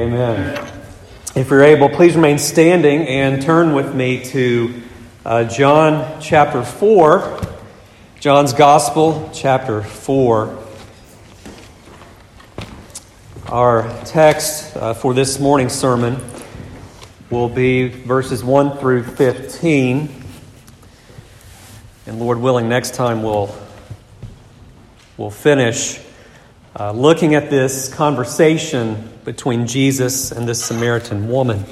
Amen. If you're able, please remain standing and turn with me to uh, John chapter 4. John's Gospel, chapter 4. Our text uh, for this morning's sermon will be verses 1 through 15. And Lord willing, next time we'll, we'll finish uh, looking at this conversation between Jesus and this Samaritan woman.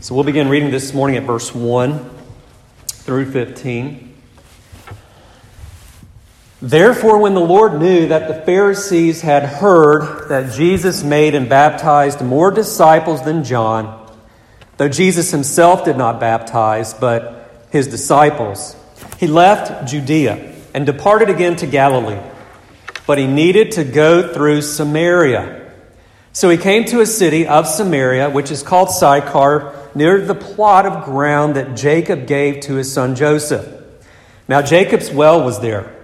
So we'll begin reading this morning at verse 1 through 15. Therefore, when the Lord knew that the Pharisees had heard that Jesus made and baptized more disciples than John, though Jesus himself did not baptize, but his disciples, he left Judea and departed again to Galilee. But he needed to go through Samaria. So he came to a city of Samaria, which is called Sychar, near the plot of ground that Jacob gave to his son Joseph. Now Jacob's well was there.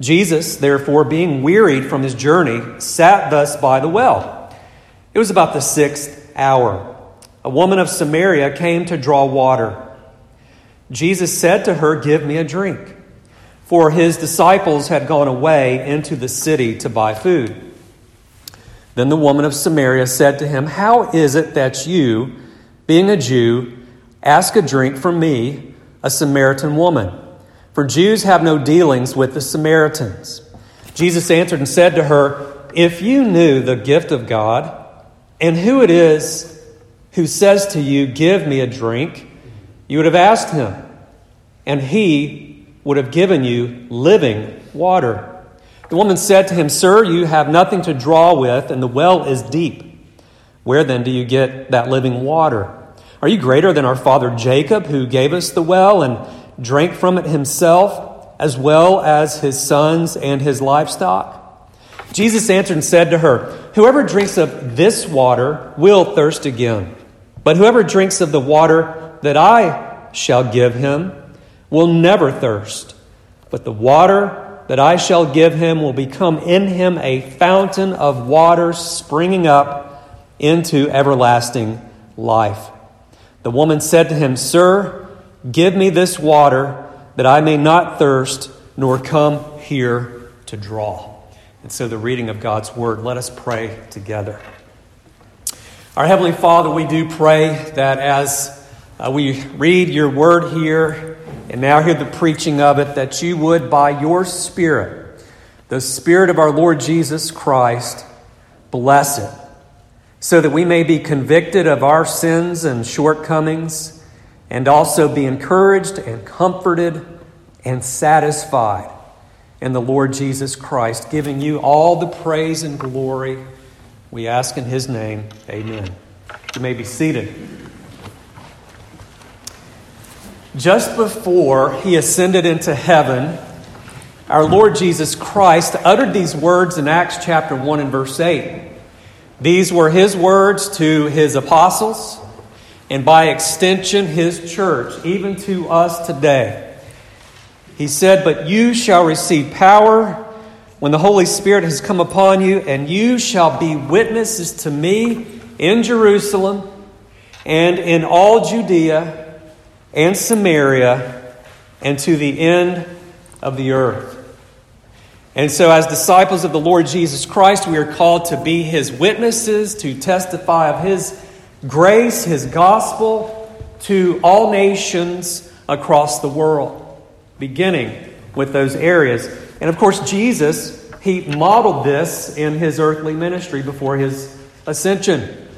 Jesus, therefore, being wearied from his journey, sat thus by the well. It was about the sixth hour. A woman of Samaria came to draw water. Jesus said to her, Give me a drink. For his disciples had gone away into the city to buy food. Then the woman of Samaria said to him, How is it that you, being a Jew, ask a drink from me, a Samaritan woman? For Jews have no dealings with the Samaritans. Jesus answered and said to her, If you knew the gift of God, and who it is who says to you, Give me a drink, you would have asked him, and he would have given you living water. The woman said to him, Sir, you have nothing to draw with, and the well is deep. Where then do you get that living water? Are you greater than our father Jacob, who gave us the well and drank from it himself, as well as his sons and his livestock? Jesus answered and said to her, Whoever drinks of this water will thirst again. But whoever drinks of the water that I shall give him will never thirst. But the water that I shall give him will become in him a fountain of water springing up into everlasting life. The woman said to him, Sir, Give me this water that I may not thirst nor come here to draw. And so, the reading of God's word, let us pray together. Our Heavenly Father, we do pray that as uh, we read your word here and now hear the preaching of it, that you would, by your Spirit, the Spirit of our Lord Jesus Christ, bless it, so that we may be convicted of our sins and shortcomings and also be encouraged and comforted and satisfied in the Lord Jesus Christ, giving you all the praise and glory. We ask in his name, amen. You may be seated. Just before he ascended into heaven, our Lord Jesus Christ uttered these words in Acts chapter 1 and verse 8. These were his words to his apostles and by extension, his church, even to us today. He said, But you shall receive power when the Holy Spirit has come upon you, and you shall be witnesses to me in Jerusalem and in all Judea and Samaria and to the end of the earth. And so, as disciples of the Lord Jesus Christ, we are called to be his witnesses, to testify of his grace, his gospel to all nations across the world, beginning with those areas. And of course, Jesus, he modeled this in his earthly ministry before his ascension.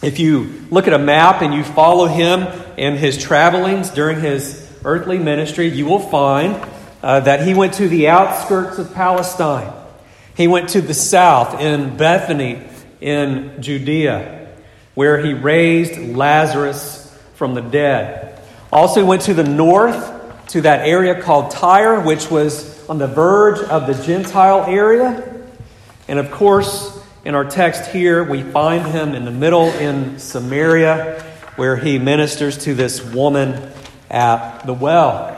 If you look at a map and you follow him in his travelings during his earthly ministry, you will find uh, that he went to the outskirts of Palestine. He went to the south in Bethany in Judea where he raised Lazarus from the dead. Also, went to the north to that area called Tyre, which was on the verge of the Gentile area. And of course, in our text here, we find him in the middle in Samaria, where he ministers to this woman at the well.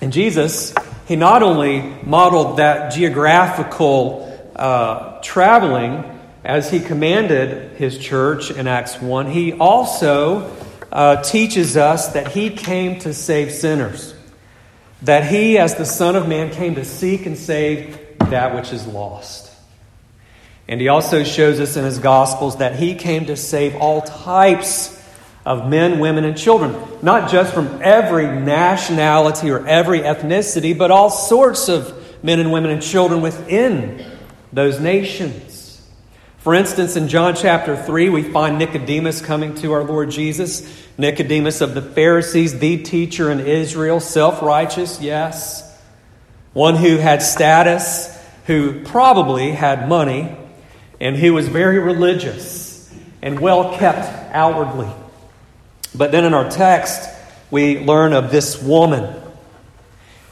And Jesus, he not only modeled that geographical uh, traveling, as he commanded his church in Acts 1, he also uh, teaches us that he came to save sinners. That he, as the Son of Man, came to seek and save that which is lost. And he also shows us in his Gospels that he came to save all types of men, women, and children, not just from every nationality or every ethnicity, but all sorts of men and women and children within those nations. For instance, in John chapter 3, we find Nicodemus coming to our Lord Jesus. Nicodemus of the Pharisees, the teacher in Israel, self righteous, yes. One who had status, who probably had money, and who was very religious and well kept outwardly. But then in our text, we learn of this woman.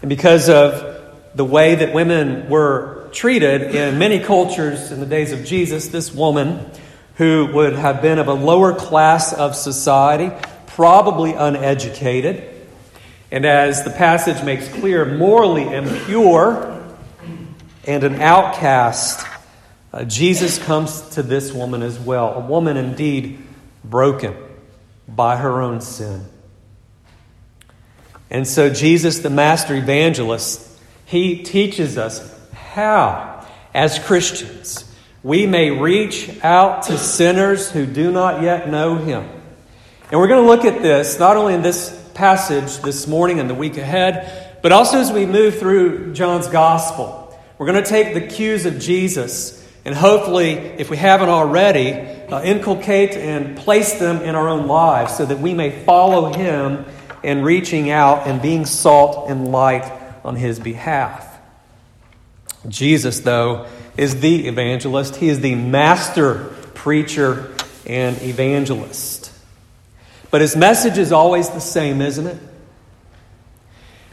And because of the way that women were treated in many cultures in the days of Jesus, this woman who would have been of a lower class of society, probably uneducated, and as the passage makes clear, morally impure and an outcast, uh, Jesus comes to this woman as well, a woman indeed broken by her own sin. And so, Jesus, the master evangelist, he teaches us how, as Christians, we may reach out to sinners who do not yet know Him. And we're going to look at this not only in this passage this morning and the week ahead, but also as we move through John's Gospel. We're going to take the cues of Jesus and hopefully, if we haven't already, uh, inculcate and place them in our own lives so that we may follow Him in reaching out and being salt and light on His behalf. Jesus, though, is the evangelist. He is the master preacher and evangelist. But his message is always the same, isn't it?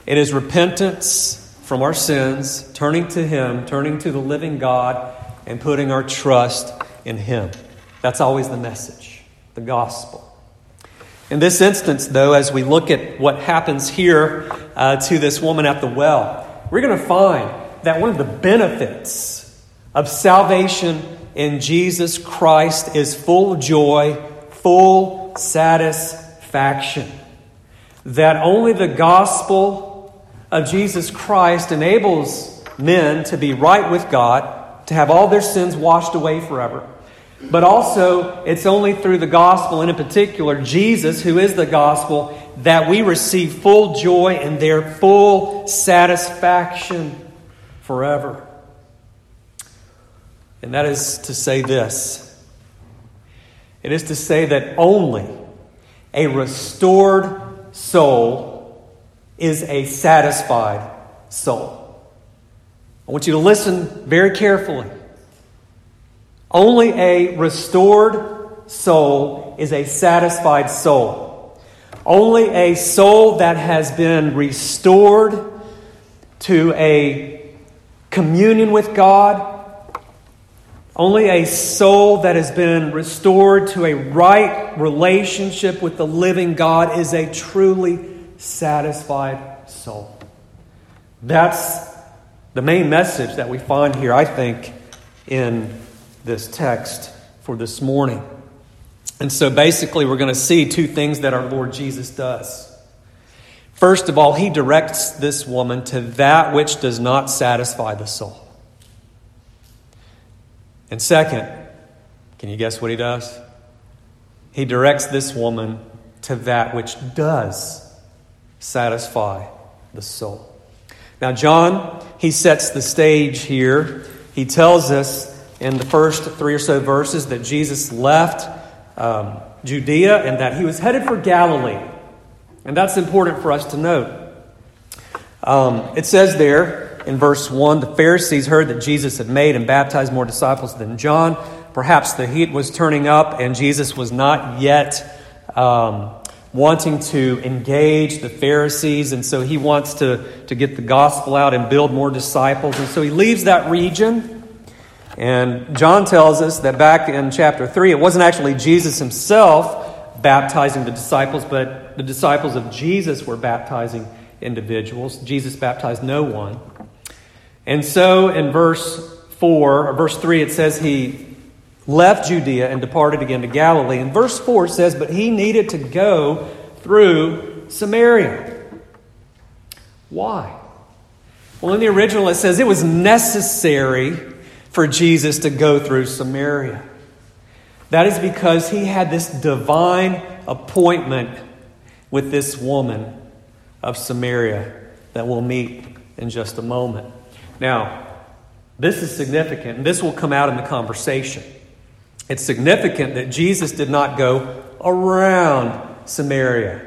It is repentance from our sins, turning to Him, turning to the living God, and putting our trust in Him. That's always the message, the gospel. In this instance, though, as we look at what happens here uh, to this woman at the well, we're going to find that one of the benefits of salvation in Jesus Christ is full joy, full satisfaction. That only the gospel of Jesus Christ enables men to be right with God, to have all their sins washed away forever. But also, it's only through the gospel, and in particular, Jesus, who is the gospel, that we receive full joy and their full satisfaction forever. And that is to say this it is to say that only a restored soul is a satisfied soul. I want you to listen very carefully. Only a restored soul is a satisfied soul. Only a soul that has been restored to a communion with God. Only a soul that has been restored to a right relationship with the living God is a truly satisfied soul. That's the main message that we find here, I think, in this text for this morning. And so basically, we're going to see two things that our Lord Jesus does. First of all, he directs this woman to that which does not satisfy the soul. And second, can you guess what he does? He directs this woman to that which does satisfy the soul. Now, John, he sets the stage here. He tells us in the first three or so verses that Jesus left um, Judea and that he was headed for Galilee. And that's important for us to note. Um, it says there in verse 1 the Pharisees heard that Jesus had made and baptized more disciples than John. Perhaps the heat was turning up and Jesus was not yet um, wanting to engage the Pharisees. And so he wants to, to get the gospel out and build more disciples. And so he leaves that region. And John tells us that back in chapter 3, it wasn't actually Jesus himself baptizing the disciples, but the disciples of Jesus were baptizing individuals. Jesus baptized no one. And so in verse 4, or verse 3, it says he left Judea and departed again to Galilee. And verse 4 says, But he needed to go through Samaria. Why? Well, in the original, it says it was necessary for Jesus to go through Samaria. That is because he had this divine appointment with this woman of Samaria that we'll meet in just a moment. Now, this is significant, and this will come out in the conversation. It's significant that Jesus did not go around Samaria.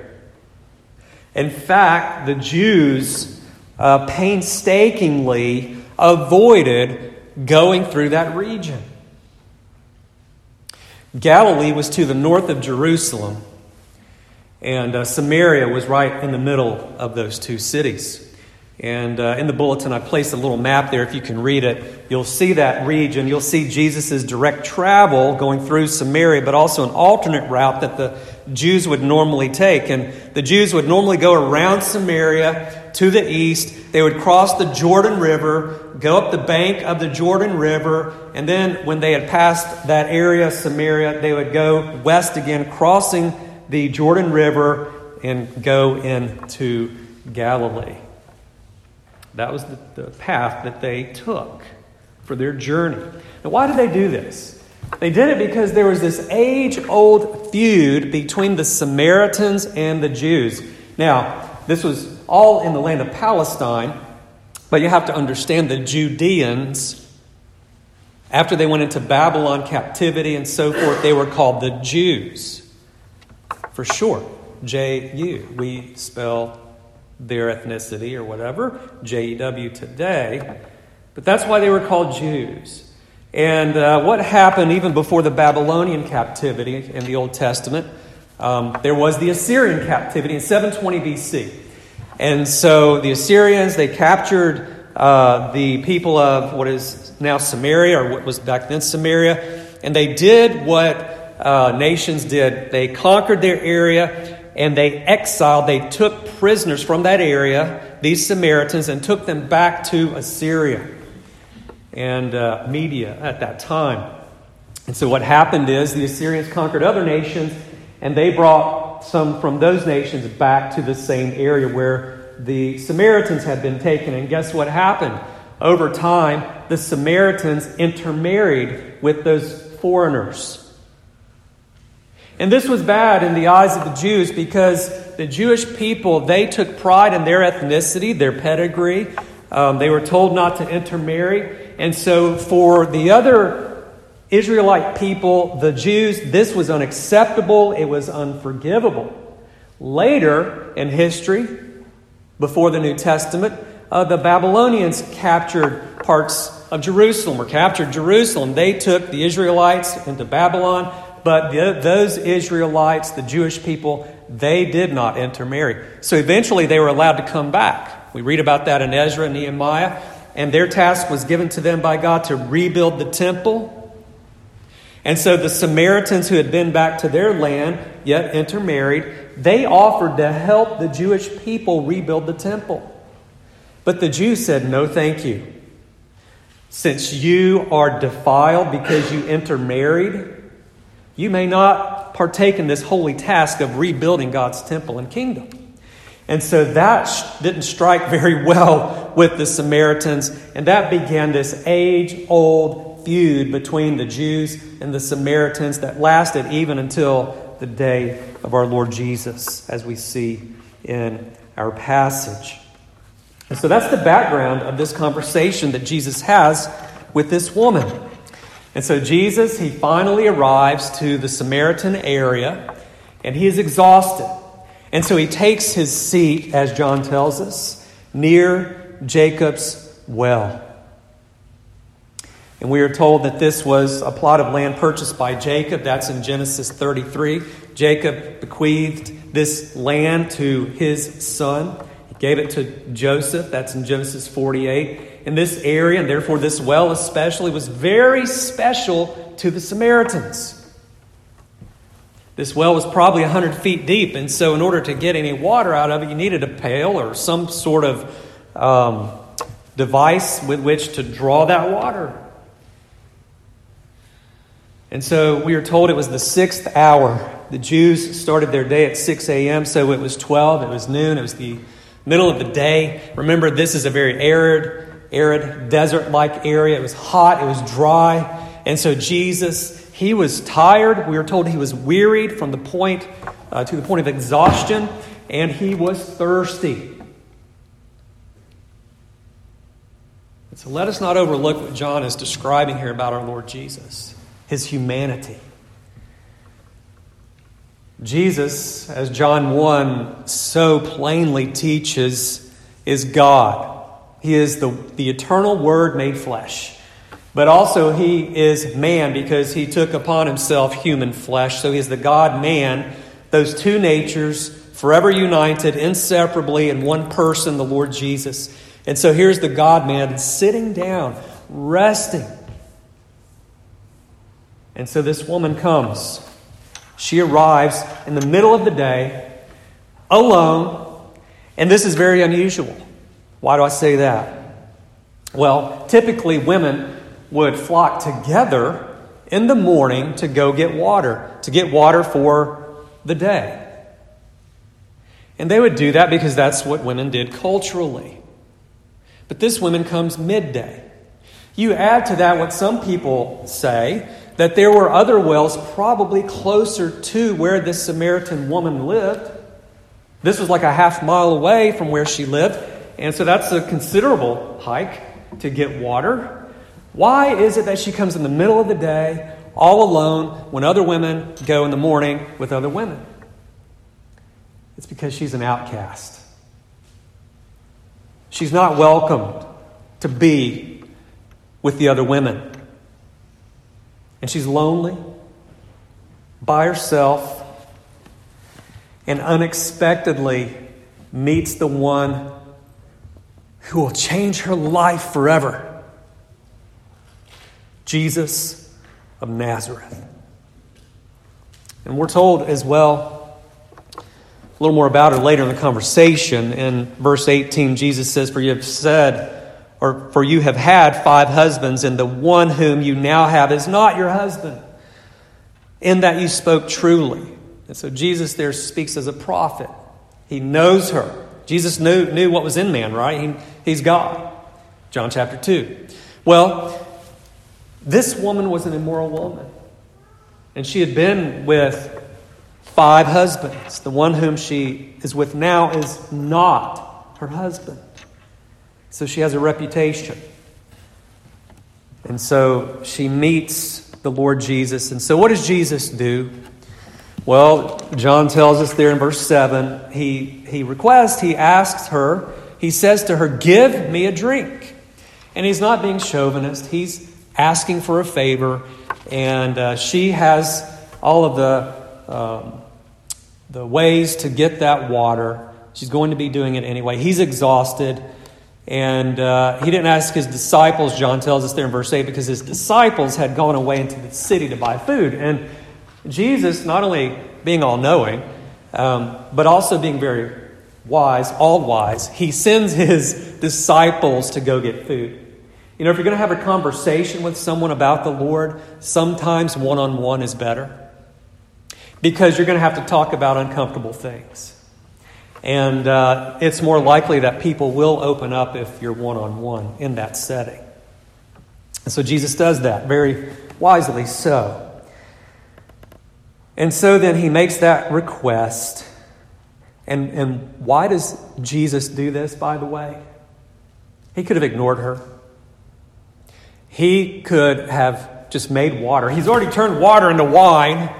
In fact, the Jews uh, painstakingly avoided going through that region. Galilee was to the north of Jerusalem, and uh, Samaria was right in the middle of those two cities. And uh, in the bulletin, I placed a little map there. If you can read it, you'll see that region. You'll see Jesus' direct travel going through Samaria, but also an alternate route that the Jews would normally take. And the Jews would normally go around Samaria to the east. They would cross the Jordan River, go up the bank of the Jordan River, and then when they had passed that area, Samaria, they would go west again, crossing the Jordan River and go into Galilee. That was the, the path that they took for their journey. Now, why did they do this? They did it because there was this age old feud between the Samaritans and the Jews. Now, this was all in the land of Palestine, but you have to understand the Judeans, after they went into Babylon captivity and so forth, they were called the Jews. For short, J U. We spell their ethnicity or whatever, JEW today. But that's why they were called Jews. And uh, what happened even before the Babylonian captivity in the Old Testament? Um, there was the Assyrian captivity in 720 BC. And so the Assyrians, they captured uh, the people of what is now Samaria, or what was back then Samaria, and they did what uh, nations did. They conquered their area and they exiled, they took prisoners from that area, these Samaritans, and took them back to Assyria and uh, Media at that time. And so what happened is the Assyrians conquered other nations, and they brought some from those nations back to the same area where the Samaritans had been taken. And guess what happened? Over time, the Samaritans intermarried with those foreigners. And this was bad in the eyes of the Jews because the Jewish people, they took pride in their ethnicity, their pedigree. Um, they were told not to intermarry. And so for the other Israelite people, the Jews, this was unacceptable. It was unforgivable. Later in history, before the New Testament, uh, the Babylonians captured parts of Jerusalem or captured Jerusalem. They took the Israelites into Babylon. But the, those Israelites, the Jewish people, they did not intermarry. So eventually they were allowed to come back. We read about that in Ezra and Nehemiah. And their task was given to them by God to rebuild the temple. And so the Samaritans who had been back to their land, yet intermarried, they offered to help the Jewish people rebuild the temple. But the Jews said, No, thank you. Since you are defiled because you intermarried, you may not partake in this holy task of rebuilding God's temple and kingdom. And so that didn't strike very well with the Samaritans, and that began this age old feud between the Jews and the Samaritans that lasted even until the day of our Lord Jesus, as we see in our passage. And so that's the background of this conversation that Jesus has with this woman. And so Jesus, he finally arrives to the Samaritan area and he is exhausted. And so he takes his seat, as John tells us, near Jacob's well. And we are told that this was a plot of land purchased by Jacob. That's in Genesis 33. Jacob bequeathed this land to his son. Gave it to Joseph. That's in Genesis 48 in this area, and therefore this well especially, was very special to the Samaritans. This well was probably 100 feet deep, and so in order to get any water out of it, you needed a pail or some sort of um, device with which to draw that water. And so we are told it was the sixth hour. The Jews started their day at 6 a.m., so it was 12, it was noon, it was the middle of the day. Remember, this is a very arid, arid, desert like area. It was hot, it was dry. And so Jesus, he was tired. We were told he was wearied from the point uh, to the point of exhaustion, and he was thirsty. So let us not overlook what John is describing here about our Lord Jesus, his humanity. Jesus, as John 1 so plainly teaches, is God. He is the, the eternal Word made flesh. But also, He is man because He took upon Himself human flesh. So He is the God man, those two natures forever united, inseparably in one person, the Lord Jesus. And so here's the God man sitting down, resting. And so this woman comes. She arrives in the middle of the day, alone, and this is very unusual. Why do I say that? Well, typically women would flock together in the morning to go get water, to get water for the day. And they would do that because that's what women did culturally. But this woman comes midday. You add to that what some people say that there were other wells probably closer to where this Samaritan woman lived. This was like a half mile away from where she lived, and so that's a considerable hike to get water. Why is it that she comes in the middle of the day, all alone, when other women go in the morning with other women? It's because she's an outcast. She's not welcomed to be with the other women. And she's lonely, by herself, and unexpectedly meets the one who will change her life forever Jesus of Nazareth. And we're told as well a little more about her later in the conversation. In verse 18, Jesus says, For you have said, or for you have had five husbands, and the one whom you now have is not your husband, in that you spoke truly. And so Jesus there speaks as a prophet. He knows her. Jesus knew, knew what was in man, right? He, he's God. John chapter 2. Well, this woman was an immoral woman. And she had been with five husbands. The one whom she is with now is not her husband. So she has a reputation. And so she meets the Lord Jesus. And so what does Jesus do? Well, John tells us there in verse 7, he, he requests, he asks her, he says to her, Give me a drink. And he's not being chauvinist, he's asking for a favor. And uh, she has all of the um, the ways to get that water. She's going to be doing it anyway. He's exhausted. And uh, he didn't ask his disciples, John tells us there in verse 8, because his disciples had gone away into the city to buy food. And Jesus, not only being all knowing, um, but also being very wise, all wise, he sends his disciples to go get food. You know, if you're going to have a conversation with someone about the Lord, sometimes one on one is better because you're going to have to talk about uncomfortable things. And uh, it's more likely that people will open up if you're one on one in that setting. And so Jesus does that very wisely so. And so then he makes that request. And, and why does Jesus do this, by the way? He could have ignored her. He could have just made water. He's already turned water into wine.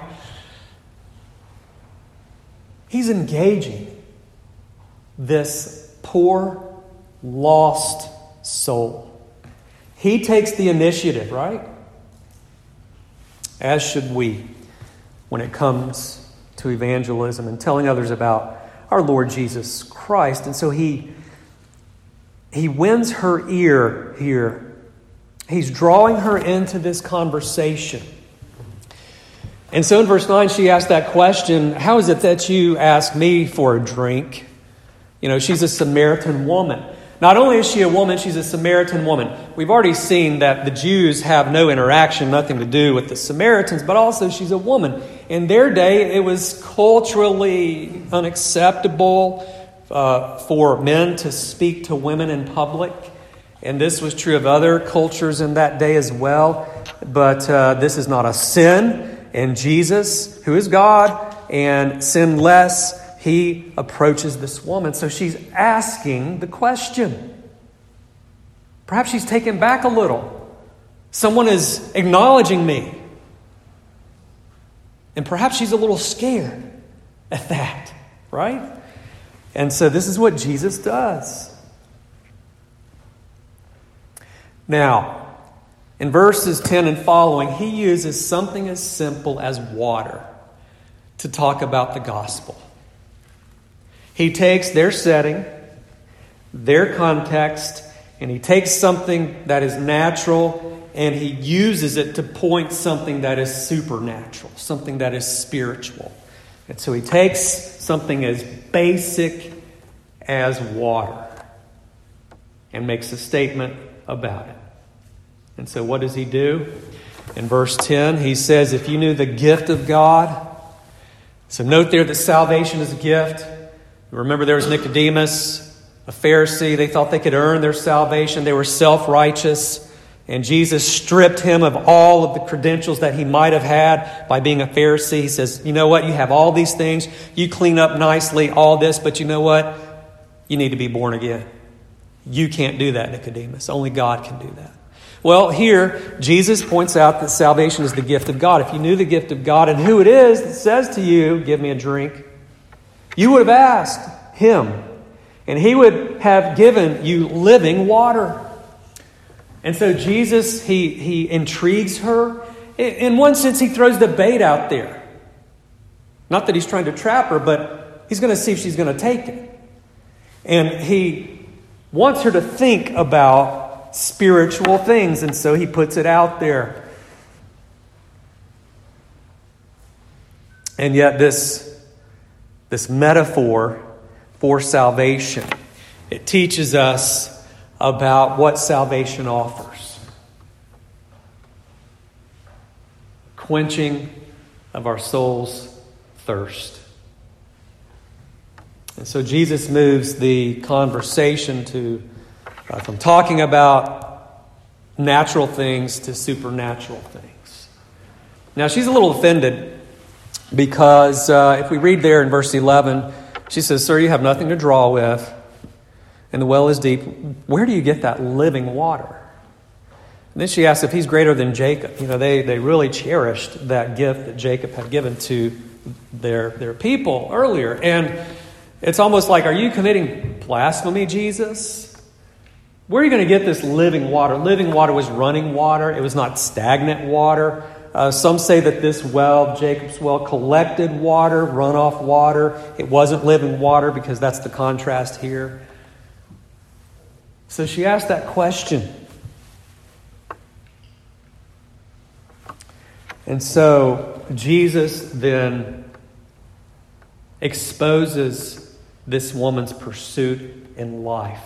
He's engaging this poor, lost soul. He takes the initiative, right? As should we when it comes to evangelism and telling others about our Lord Jesus Christ. And so he, he wins her ear here. He's drawing her into this conversation. And so in verse 9, she asked that question How is it that you ask me for a drink? You know, she's a Samaritan woman. Not only is she a woman, she's a Samaritan woman. We've already seen that the Jews have no interaction, nothing to do with the Samaritans, but also she's a woman. In their day, it was culturally unacceptable uh, for men to speak to women in public. And this was true of other cultures in that day as well. But uh, this is not a sin. And Jesus, who is God and sinless, he approaches this woman. So she's asking the question. Perhaps she's taken back a little. Someone is acknowledging me. And perhaps she's a little scared at that, right? And so this is what Jesus does. Now, in verses 10 and following, he uses something as simple as water to talk about the gospel. He takes their setting, their context, and he takes something that is natural and he uses it to point something that is supernatural, something that is spiritual. And so he takes something as basic as water and makes a statement about it. And so what does he do? In verse 10, he says, If you knew the gift of God, so note there that salvation is a gift. Remember, there was Nicodemus, a Pharisee. They thought they could earn their salvation, they were self righteous. And Jesus stripped him of all of the credentials that he might have had by being a Pharisee. He says, You know what? You have all these things. You clean up nicely, all this, but you know what? You need to be born again. You can't do that, Nicodemus. Only God can do that. Well, here, Jesus points out that salvation is the gift of God. If you knew the gift of God and who it is that says to you, Give me a drink, you would have asked him, and he would have given you living water. And so Jesus, he, he intrigues her. In one sense, he throws the bait out there. Not that he's trying to trap her, but he's going to see if she's going to take it. And he wants her to think about spiritual things, and so he puts it out there. And yet, this, this metaphor for salvation, it teaches us about what salvation offers quenching of our soul's thirst. And so Jesus moves the conversation to uh, from talking about natural things to supernatural things. Now, she's a little offended because uh, if we read there in verse 11, she says, Sir, you have nothing to draw with and the well is deep. Where do you get that living water? And then she asks if he's greater than Jacob. You know, they, they really cherished that gift that Jacob had given to their, their people earlier. And it's almost like, are you committing blasphemy, Jesus? Where are you going to get this living water? Living water was running water, it was not stagnant water. Uh, some say that this well, Jacob's well, collected water, runoff water. It wasn't living water because that's the contrast here. So she asked that question. And so Jesus then exposes this woman's pursuit in life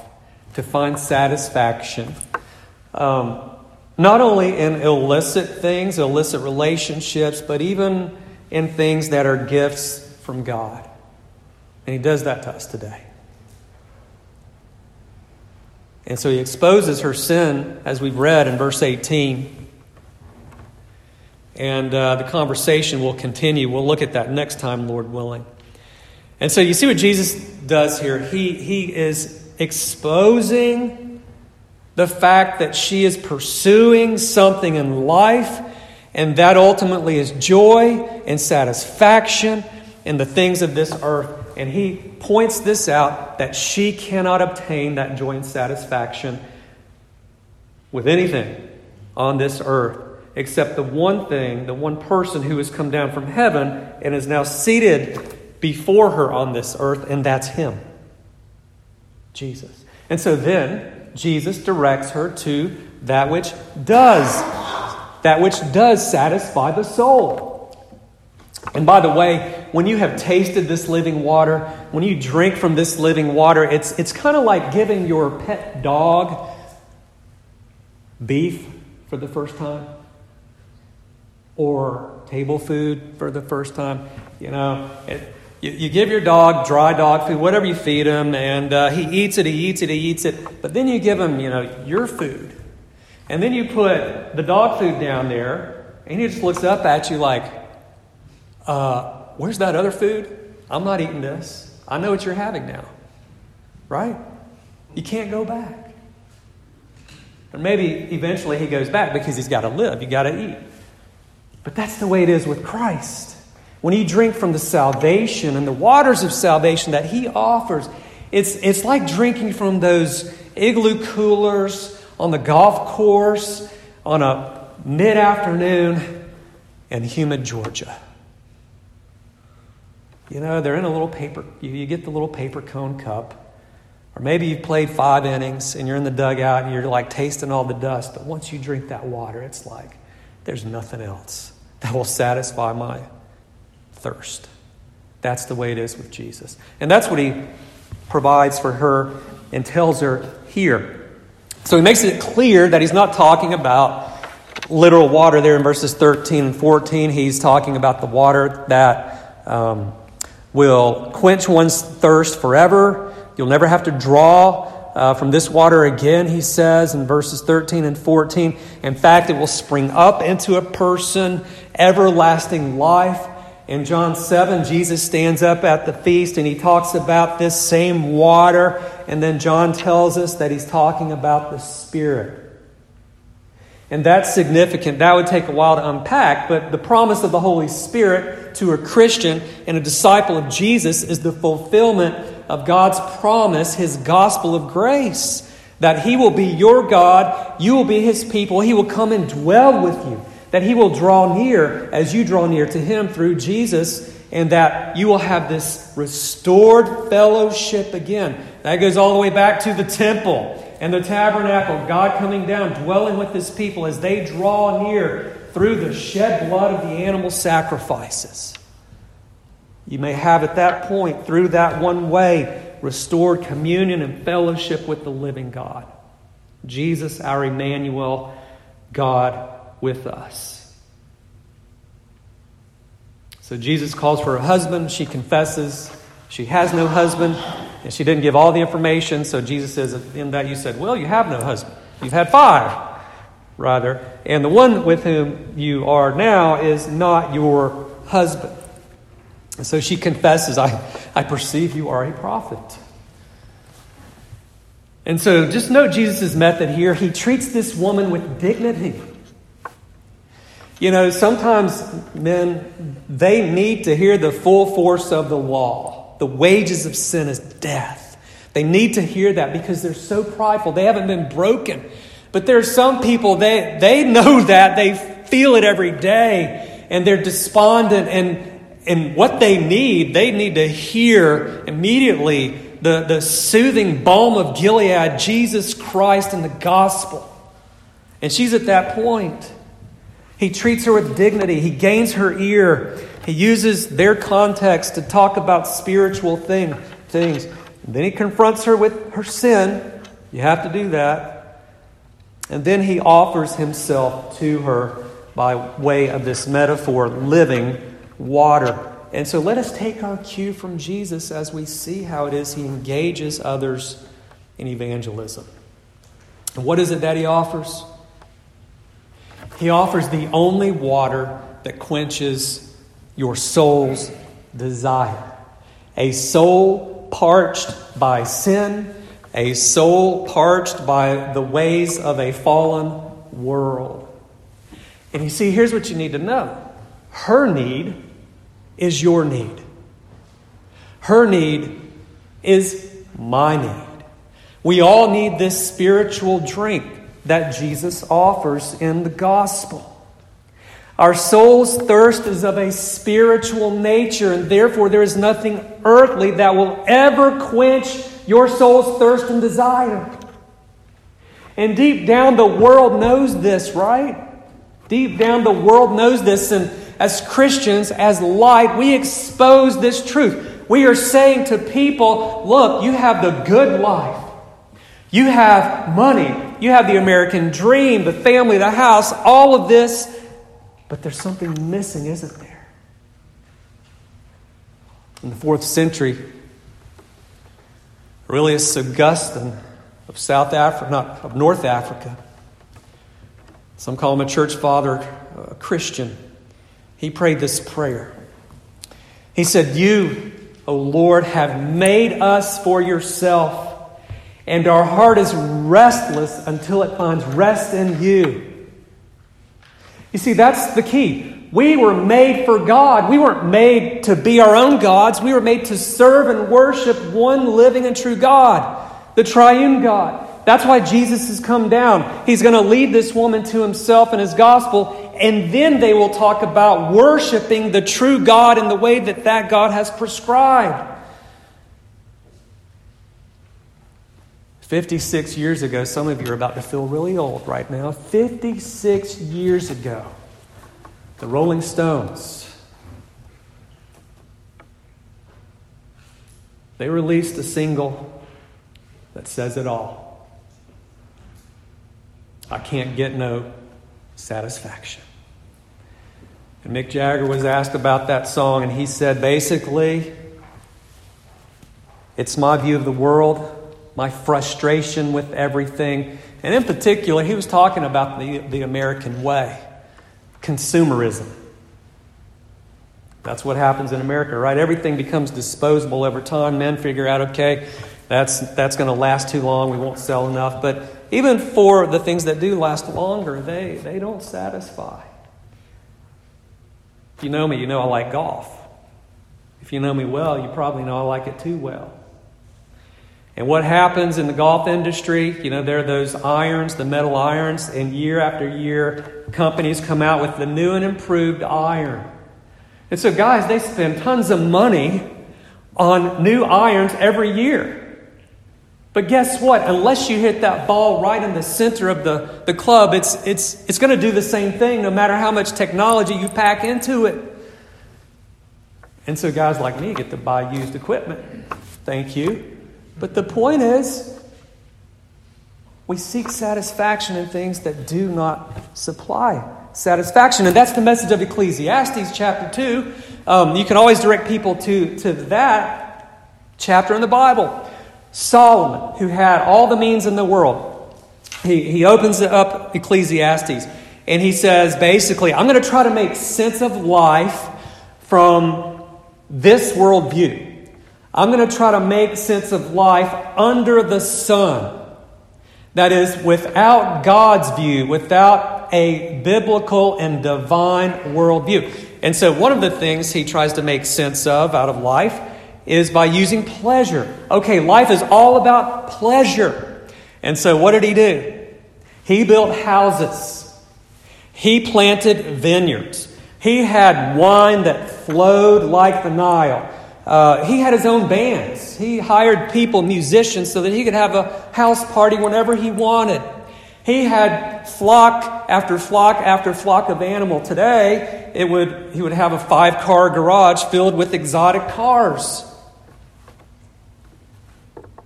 to find satisfaction, um, not only in illicit things, illicit relationships, but even in things that are gifts from God. And He does that to us today. And so he exposes her sin, as we've read in verse 18. And uh, the conversation will continue. We'll look at that next time, Lord willing. And so you see what Jesus does here. He, he is exposing the fact that she is pursuing something in life, and that ultimately is joy and satisfaction in the things of this earth. And he points this out that she cannot obtain that joy and satisfaction with anything on this earth except the one thing, the one person who has come down from heaven and is now seated before her on this earth, and that's him Jesus. And so then Jesus directs her to that which does that which does satisfy the soul. And by the way, when you have tasted this living water, when you drink from this living water, it's, it's kind of like giving your pet dog beef for the first time or table food for the first time. You know, it, you, you, give your dog dry dog food, whatever you feed him, and uh, he eats it, he eats it, he eats it. But then you give him, you know, your food. And then you put the dog food down there, and he just looks up at you like, uh, where's that other food? I'm not eating this. I know what you're having now. Right? You can't go back. And maybe eventually he goes back because he's got to live, you got to eat. But that's the way it is with Christ. When you drink from the salvation and the waters of salvation that he offers, it's, it's like drinking from those igloo coolers on the golf course on a mid afternoon in humid Georgia. You know, they're in a little paper, you, you get the little paper cone cup. Or maybe you've played five innings and you're in the dugout and you're like tasting all the dust. But once you drink that water, it's like there's nothing else that will satisfy my thirst. That's the way it is with Jesus. And that's what he provides for her and tells her here. So he makes it clear that he's not talking about literal water there in verses 13 and 14. He's talking about the water that um, will quench one's thirst forever. You'll never have to draw uh, from this water again, he says in verses 13 and 14. In fact, it will spring up into a person everlasting life. In John 7, Jesus stands up at the feast and he talks about this same water. And then John tells us that he's talking about the Spirit. And that's significant. That would take a while to unpack, but the promise of the Holy Spirit to a Christian and a disciple of Jesus is the fulfillment of God's promise, His gospel of grace. That He will be your God, you will be His people, He will come and dwell with you, that He will draw near as you draw near to Him through Jesus, and that you will have this restored fellowship again. That goes all the way back to the temple and the tabernacle, God coming down, dwelling with his people as they draw near through the shed blood of the animal sacrifices. You may have at that point, through that one way, restored communion and fellowship with the living God. Jesus, our Emmanuel, God with us. So Jesus calls for her husband. She confesses she has no husband. And she didn't give all the information, so Jesus says, in that you said, Well, you have no husband. You've had five, rather. And the one with whom you are now is not your husband. And so she confesses, I, I perceive you are a prophet. And so just note Jesus' method here. He treats this woman with dignity. You know, sometimes men, they need to hear the full force of the law. The wages of sin is death. They need to hear that because they're so prideful. They haven't been broken. But there are some people, they, they know that. They feel it every day. And they're despondent. And, and what they need, they need to hear immediately the, the soothing balm of Gilead, Jesus Christ and the gospel. And she's at that point. He treats her with dignity. He gains her ear. He uses their context to talk about spiritual thing, things. And then he confronts her with her sin. You have to do that. And then he offers himself to her by way of this metaphor living water. And so let us take our cue from Jesus as we see how it is he engages others in evangelism. And what is it that he offers? He offers the only water that quenches your soul's desire. A soul parched by sin, a soul parched by the ways of a fallen world. And you see, here's what you need to know her need is your need, her need is my need. We all need this spiritual drink that Jesus offers in the gospel. Our soul's thirst is of a spiritual nature, and therefore there is nothing earthly that will ever quench your soul's thirst and desire. And deep down, the world knows this, right? Deep down, the world knows this. And as Christians, as light, we expose this truth. We are saying to people, look, you have the good life. You have money. You have the American dream, the family, the house, all of this. But there's something missing, isn't there? In the fourth century, Aurelius Augustine of South Africa, not of North Africa, some call him a church father, a Christian. He prayed this prayer. He said, You, O Lord, have made us for yourself, and our heart is restless until it finds rest in you. You see, that's the key. We were made for God. We weren't made to be our own gods. We were made to serve and worship one living and true God, the triune God. That's why Jesus has come down. He's going to lead this woman to himself and his gospel, and then they will talk about worshiping the true God in the way that that God has prescribed. 56 years ago, some of you are about to feel really old right now. 56 years ago, the Rolling Stones. They released a single that says it all. I can't get no satisfaction. And Mick Jagger was asked about that song, and he said basically, it's my view of the world, my frustration with everything. And in particular, he was talking about the, the American way consumerism. That's what happens in America, right? Everything becomes disposable over time. Men figure out, okay, that's, that's going to last too long. We won't sell enough. But even for the things that do last longer, they, they don't satisfy. If you know me, you know I like golf. If you know me well, you probably know I like it too well. And what happens in the golf industry, you know, there are those irons, the metal irons, and year after year, companies come out with the new and improved iron. And so, guys, they spend tons of money on new irons every year. But guess what? Unless you hit that ball right in the center of the, the club, it's, it's, it's going to do the same thing no matter how much technology you pack into it. And so guys like me get to buy used equipment. Thank you. But the point is, we seek satisfaction in things that do not supply satisfaction. And that's the message of Ecclesiastes chapter 2. Um, you can always direct people to, to that chapter in the Bible. Solomon, who had all the means in the world, he, he opens up Ecclesiastes and he says basically, I'm going to try to make sense of life from this worldview. I'm going to try to make sense of life under the sun. That is, without God's view, without a biblical and divine worldview. And so, one of the things he tries to make sense of out of life is by using pleasure. Okay, life is all about pleasure. And so what did he do? He built houses. He planted vineyards. He had wine that flowed like the Nile. Uh, he had his own bands. He hired people, musicians, so that he could have a house party whenever he wanted. He had flock after flock after flock of animal. Today, it would, he would have a five car garage filled with exotic cars.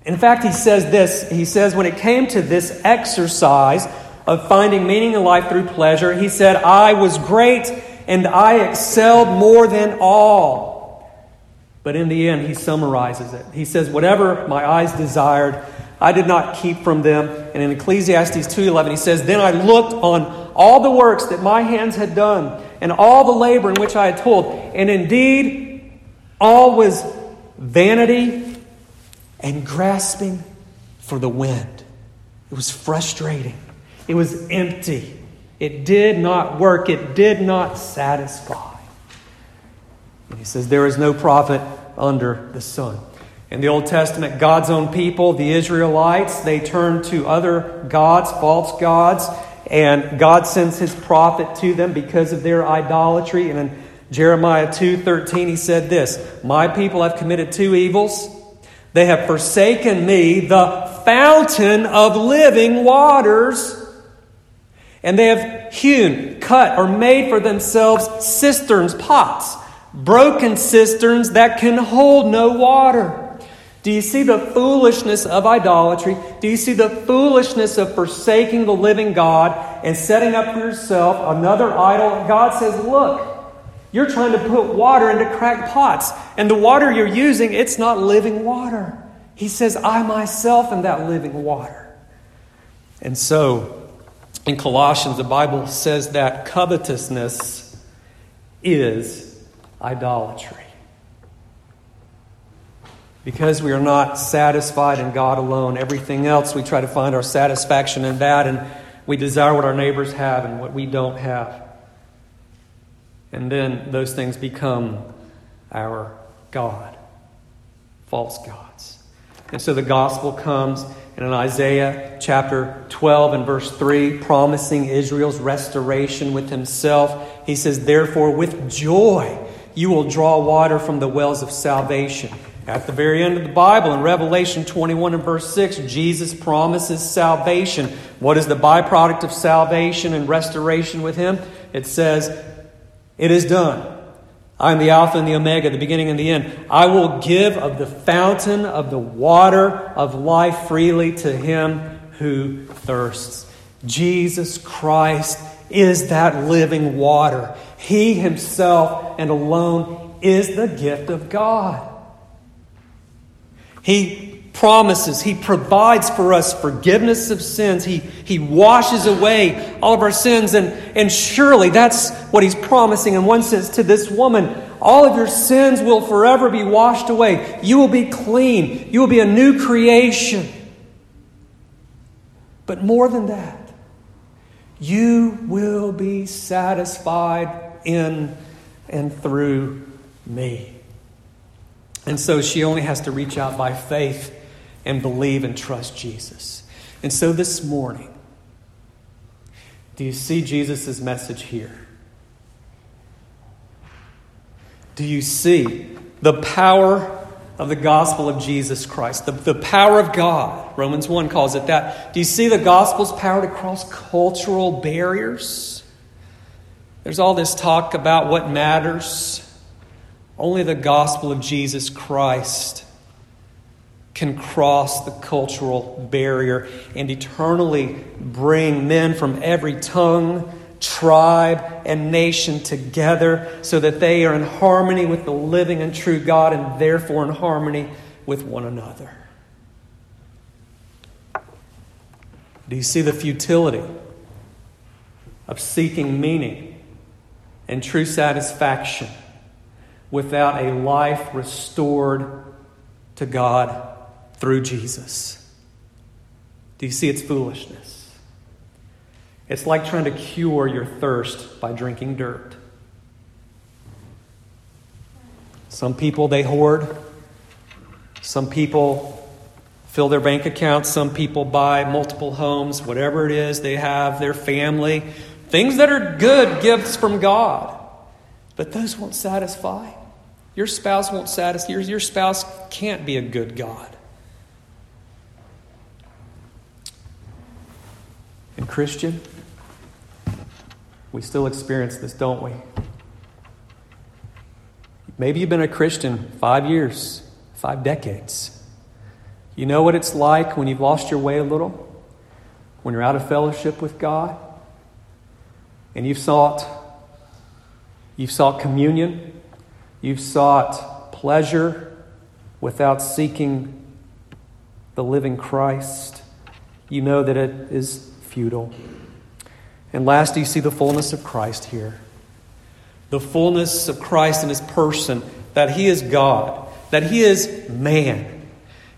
In fact, he says this he says, when it came to this exercise of finding meaning in life through pleasure, he said, I was great and I excelled more than all. But in the end, he summarizes it. He says, Whatever my eyes desired, I did not keep from them. And in Ecclesiastes 2:11 he says, "Then I looked on all the works that my hands had done and all the labor in which I had toiled, and indeed all was vanity and grasping for the wind. It was frustrating. It was empty. It did not work. It did not satisfy. And he says, There is no profit under the sun. In the Old Testament, God's own people, the Israelites, they turn to other gods, false gods, and God sends his prophet to them because of their idolatry. And in Jeremiah 2:13 he said this, "My people have committed two evils. They have forsaken me, the fountain of living waters, And they have hewn, cut, or made for themselves cisterns, pots, broken cisterns that can hold no water. Do you see the foolishness of idolatry? Do you see the foolishness of forsaking the living God and setting up for yourself another idol? God says, Look, you're trying to put water into cracked pots, and the water you're using, it's not living water. He says, I myself am that living water. And so, in Colossians, the Bible says that covetousness is idolatry. Because we are not satisfied in God alone, everything else we try to find our satisfaction in that, and we desire what our neighbors have and what we don't have. And then those things become our God, false gods. And so the gospel comes, and in Isaiah chapter 12 and verse 3, promising Israel's restoration with himself, he says, Therefore, with joy you will draw water from the wells of salvation. At the very end of the Bible, in Revelation 21 and verse 6, Jesus promises salvation. What is the byproduct of salvation and restoration with Him? It says, It is done. I am the Alpha and the Omega, the beginning and the end. I will give of the fountain of the water of life freely to him who thirsts. Jesus Christ is that living water. He himself and alone is the gift of God. He promises, He provides for us forgiveness of sins. He, he washes away all of our sins. And, and surely that's what He's promising in one sense to this woman. All of your sins will forever be washed away. You will be clean. You will be a new creation. But more than that, you will be satisfied in and through me. And so she only has to reach out by faith and believe and trust Jesus. And so this morning, do you see Jesus' message here? Do you see the power of the gospel of Jesus Christ, the, the power of God? Romans 1 calls it that. Do you see the gospel's power to cross cultural barriers? There's all this talk about what matters only the gospel of Jesus Christ can cross the cultural barrier and eternally bring men from every tongue, tribe, and nation together so that they are in harmony with the living and true God and therefore in harmony with one another. Do you see the futility of seeking meaning and true satisfaction? without a life restored to God through Jesus. Do you see its foolishness? It's like trying to cure your thirst by drinking dirt. Some people they hoard. Some people fill their bank accounts. Some people buy multiple homes, whatever it is they have, their family. Things that are good gifts from God. But those won't satisfy. Your spouse won't satisfy. Your, your spouse can't be a good God. And, Christian, we still experience this, don't we? Maybe you've been a Christian five years, five decades. You know what it's like when you've lost your way a little, when you're out of fellowship with God, and you've sought, you've sought communion You've sought pleasure without seeking the living Christ. You know that it is futile. And last, you see the fullness of Christ here. The fullness of Christ in his person, that he is God, that he is man.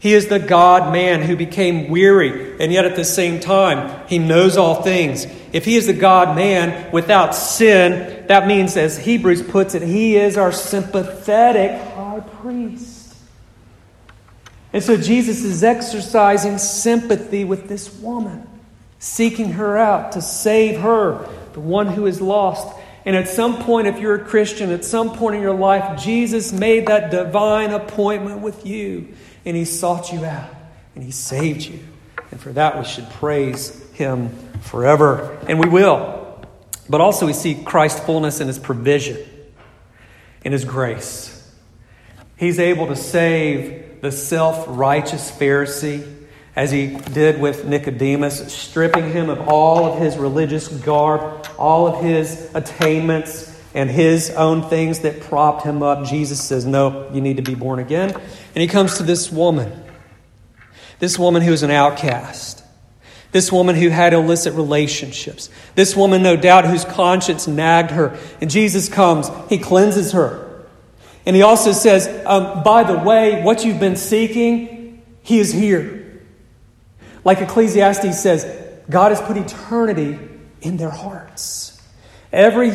He is the God man who became weary, and yet at the same time, he knows all things. If he is the God man without sin, that means, as Hebrews puts it, he is our sympathetic high priest. And so Jesus is exercising sympathy with this woman, seeking her out to save her, the one who is lost. And at some point, if you're a Christian, at some point in your life, Jesus made that divine appointment with you and he sought you out and he saved you. And for that we should praise him forever, and we will. But also, we see Christ's fullness in his provision, in his grace. He's able to save the self righteous Pharisee as he did with Nicodemus, stripping him of all of his religious garb, all of his attainments, and his own things that propped him up. Jesus says, No, you need to be born again. And he comes to this woman, this woman who is an outcast. This woman who had illicit relationships. This woman, no doubt, whose conscience nagged her. And Jesus comes, he cleanses her. And he also says, um, by the way, what you've been seeking, he is here. Like Ecclesiastes says, God has put eternity in their hearts. Every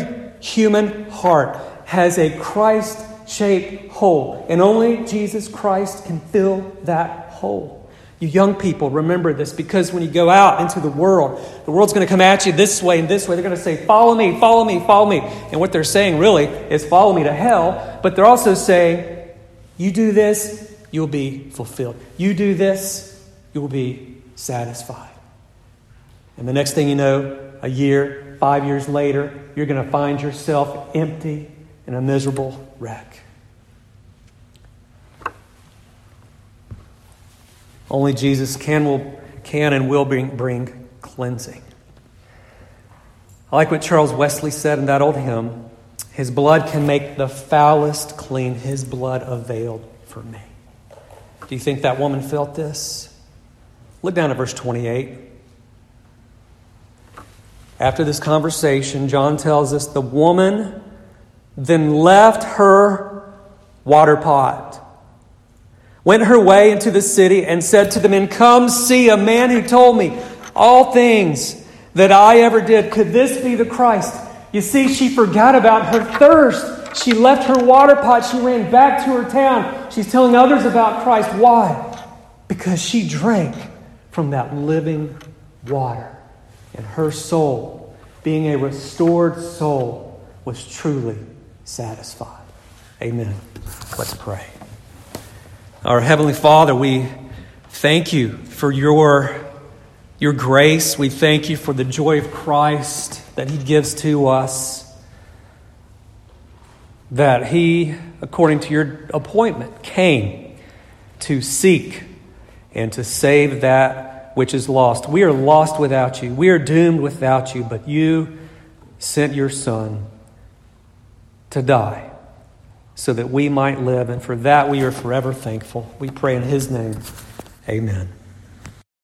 human heart has a Christ shaped hole, and only Jesus Christ can fill that hole. You young people, remember this because when you go out into the world, the world's going to come at you this way and this way. They're going to say, Follow me, follow me, follow me. And what they're saying really is, Follow me to hell. But they're also saying, You do this, you'll be fulfilled. You do this, you will be satisfied. And the next thing you know, a year, five years later, you're going to find yourself empty and a miserable wreck. Only Jesus can, will, can and will bring, bring cleansing. I like what Charles Wesley said in that old hymn His blood can make the foulest clean, His blood availed for me. Do you think that woman felt this? Look down at verse 28. After this conversation, John tells us the woman then left her water pot went her way into the city and said to the men, Come see a man who told me all things that I ever did. Could this be the Christ? You see, she forgot about her thirst. She left her water pot. She ran back to her town. She's telling others about Christ. Why? Because she drank from that living water. And her soul, being a restored soul, was truly satisfied. Amen. Let's pray. Our Heavenly Father, we thank you for your, your grace. We thank you for the joy of Christ that He gives to us. That He, according to your appointment, came to seek and to save that which is lost. We are lost without you. We are doomed without you, but you sent your Son to die so that we might live. And for that we are forever thankful. We pray in His name. Amen.